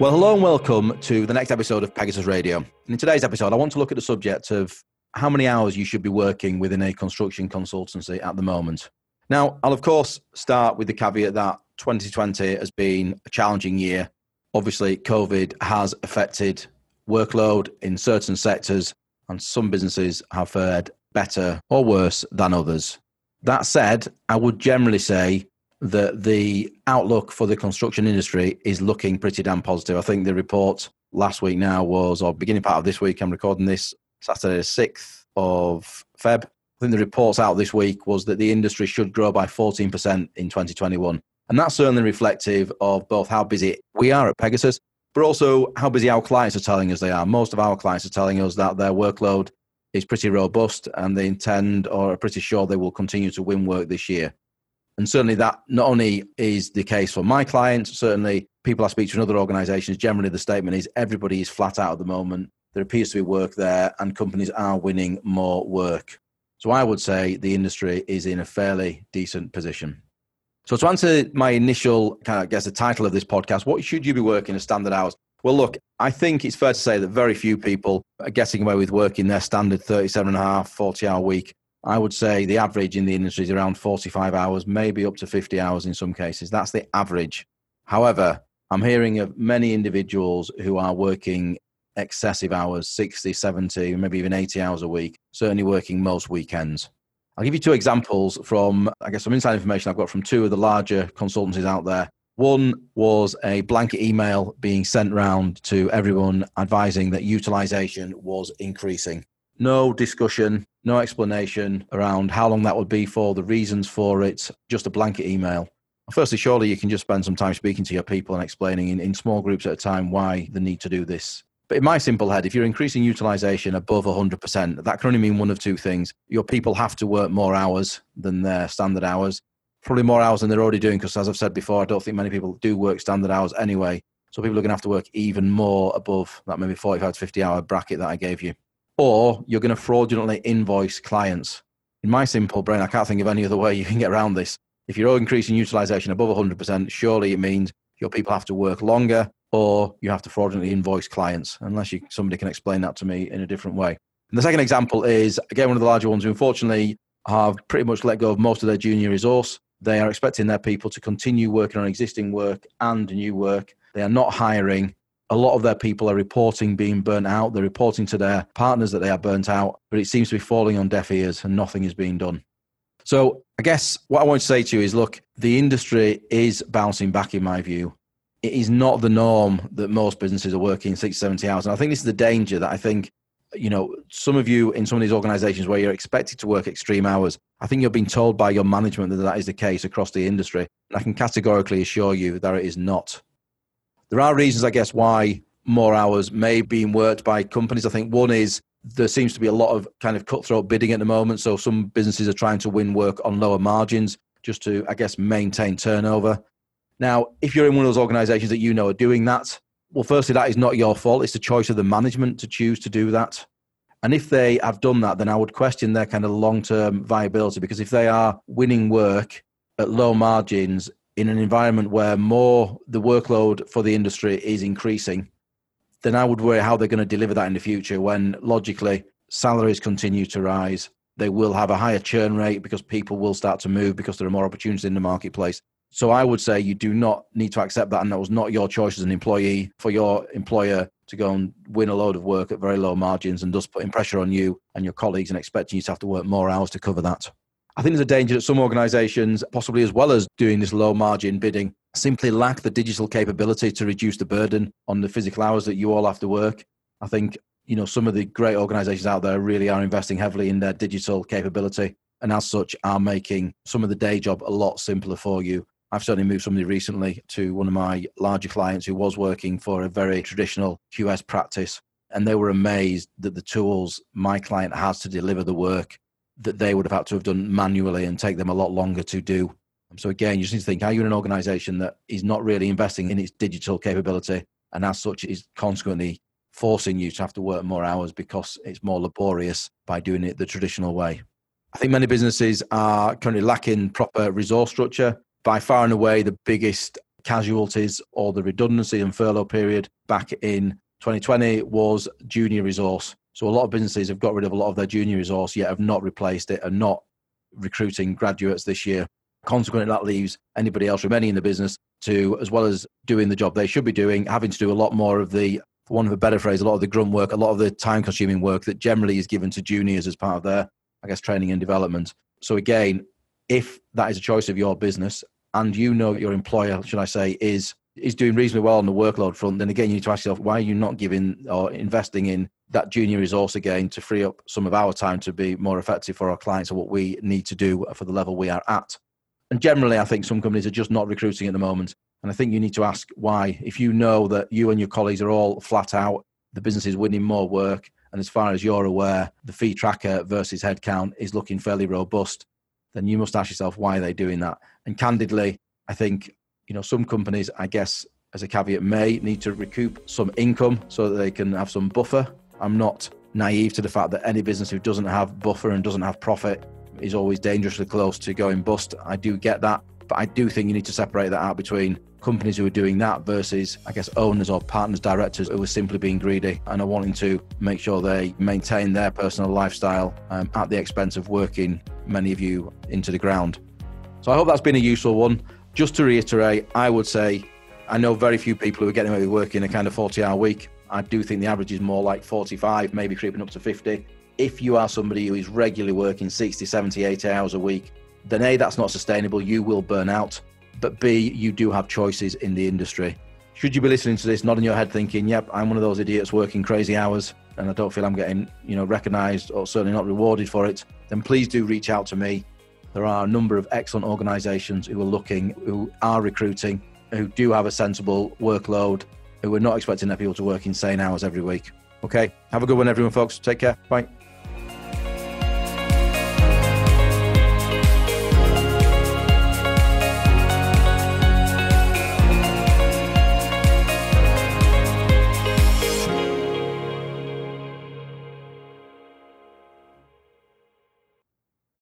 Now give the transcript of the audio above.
Well, hello and welcome to the next episode of Pegasus Radio. And in today's episode, I want to look at the subject of how many hours you should be working within a construction consultancy at the moment. Now, I'll of course start with the caveat that 2020 has been a challenging year. Obviously, COVID has affected workload in certain sectors, and some businesses have fared better or worse than others. That said, I would generally say that the outlook for the construction industry is looking pretty damn positive. I think the report last week now was, or beginning part of this week, I'm recording this Saturday, 6th of Feb. I think the reports out this week was that the industry should grow by 14% in 2021. And that's certainly reflective of both how busy we are at Pegasus, but also how busy our clients are telling us they are. Most of our clients are telling us that their workload is pretty robust and they intend or are pretty sure they will continue to win work this year. And certainly that not only is the case for my clients, certainly people I speak to in other organizations, generally the statement is everybody is flat out at the moment. There appears to be work there and companies are winning more work. So I would say the industry is in a fairly decent position. So to answer my initial kind of, I guess the title of this podcast, what should you be working as standard hours? Well, look, I think it's fair to say that very few people are getting away with working their standard 37 and a half, 40 hour week. I would say the average in the industry is around 45 hours, maybe up to 50 hours in some cases. That's the average. However, I'm hearing of many individuals who are working excessive hours 60, 70, maybe even 80 hours a week, certainly working most weekends. I'll give you two examples from, I guess, some inside information I've got from two of the larger consultancies out there. One was a blanket email being sent round to everyone advising that utilization was increasing. No discussion, no explanation around how long that would be for, the reasons for it, just a blanket email. Firstly, surely you can just spend some time speaking to your people and explaining in, in small groups at a time why the need to do this. But in my simple head, if you're increasing utilization above 100%, that can only mean one of two things. Your people have to work more hours than their standard hours, probably more hours than they're already doing, because as I've said before, I don't think many people do work standard hours anyway. So people are going to have to work even more above that maybe 45 to 50 hour bracket that I gave you or you're going to fraudulently invoice clients. In my simple brain, I can't think of any other way you can get around this. If you're increasing utilization above 100%, surely it means your people have to work longer or you have to fraudulently invoice clients, unless you, somebody can explain that to me in a different way. And the second example is, again, one of the larger ones who unfortunately have pretty much let go of most of their junior resource. They are expecting their people to continue working on existing work and new work. They are not hiring a lot of their people are reporting being burnt out. They're reporting to their partners that they are burnt out, but it seems to be falling on deaf ears and nothing is being done. So, I guess what I want to say to you is look, the industry is bouncing back, in my view. It is not the norm that most businesses are working 60, 70 hours. And I think this is the danger that I think, you know, some of you in some of these organizations where you're expected to work extreme hours, I think you're being told by your management that that is the case across the industry. And I can categorically assure you that it is not. There are reasons, I guess, why more hours may be worked by companies. I think one is there seems to be a lot of kind of cutthroat bidding at the moment. So some businesses are trying to win work on lower margins just to, I guess, maintain turnover. Now, if you're in one of those organizations that you know are doing that, well, firstly, that is not your fault. It's the choice of the management to choose to do that. And if they have done that, then I would question their kind of long term viability because if they are winning work at low margins in an environment where more the workload for the industry is increasing, then I would worry how they're going to deliver that in the future when logically salaries continue to rise. They will have a higher churn rate because people will start to move because there are more opportunities in the marketplace. So I would say you do not need to accept that, and that was not your choice as an employee for your employer to go and win a load of work at very low margins and thus putting pressure on you and your colleagues and expecting you to have to work more hours to cover that. I think there's a danger that some organizations, possibly as well as doing this low margin bidding, simply lack the digital capability to reduce the burden on the physical hours that you all have to work. I think, you know, some of the great organizations out there really are investing heavily in their digital capability and as such are making some of the day job a lot simpler for you. I've certainly moved somebody recently to one of my larger clients who was working for a very traditional QS practice and they were amazed that the tools my client has to deliver the work that they would have had to have done manually and take them a lot longer to do. So again, you just need to think: Are you in an organisation that is not really investing in its digital capability, and as such is consequently forcing you to have to work more hours because it's more laborious by doing it the traditional way? I think many businesses are currently lacking proper resource structure. By far and away, the biggest casualties or the redundancy and furlough period back in 2020 was junior resource. So a lot of businesses have got rid of a lot of their junior resource, yet have not replaced it and not recruiting graduates this year. Consequently, that leaves anybody else remaining in the business to, as well as doing the job they should be doing, having to do a lot more of the, for one of a better phrase, a lot of the grunt work, a lot of the time consuming work that generally is given to juniors as part of their, I guess, training and development. So again, if that is a choice of your business and you know your employer, should I say, is is doing reasonably well on the workload front, then again you need to ask yourself why are you not giving or investing in that junior resource again to free up some of our time to be more effective for our clients and what we need to do for the level we are at. And generally, I think some companies are just not recruiting at the moment. And I think you need to ask why. If you know that you and your colleagues are all flat out, the business is winning more work, and as far as you're aware, the fee tracker versus headcount is looking fairly robust, then you must ask yourself why are they doing that. And candidly, I think you know some companies, I guess, as a caveat, may need to recoup some income so that they can have some buffer. I'm not naive to the fact that any business who doesn't have buffer and doesn't have profit is always dangerously close to going bust. I do get that, but I do think you need to separate that out between companies who are doing that versus, I guess, owners or partners, directors who are simply being greedy and are wanting to make sure they maintain their personal lifestyle um, at the expense of working many of you into the ground. So I hope that's been a useful one. Just to reiterate, I would say I know very few people who are getting away with working a kind of 40 hour week. I do think the average is more like 45, maybe creeping up to 50. If you are somebody who is regularly working 60, 70, 80 hours a week, then A, that's not sustainable. You will burn out but B, you do have choices in the industry. Should you be listening to this, nodding your head thinking, yep, I'm one of those idiots working crazy hours and I don't feel I'm getting, you know, recognized or certainly not rewarded for it, then please do reach out to me. There are a number of excellent organizations who are looking, who are recruiting, who do have a sensible workload, who are not expecting their people to work insane hours every week. Okay. Have a good one, everyone, folks. Take care. Bye.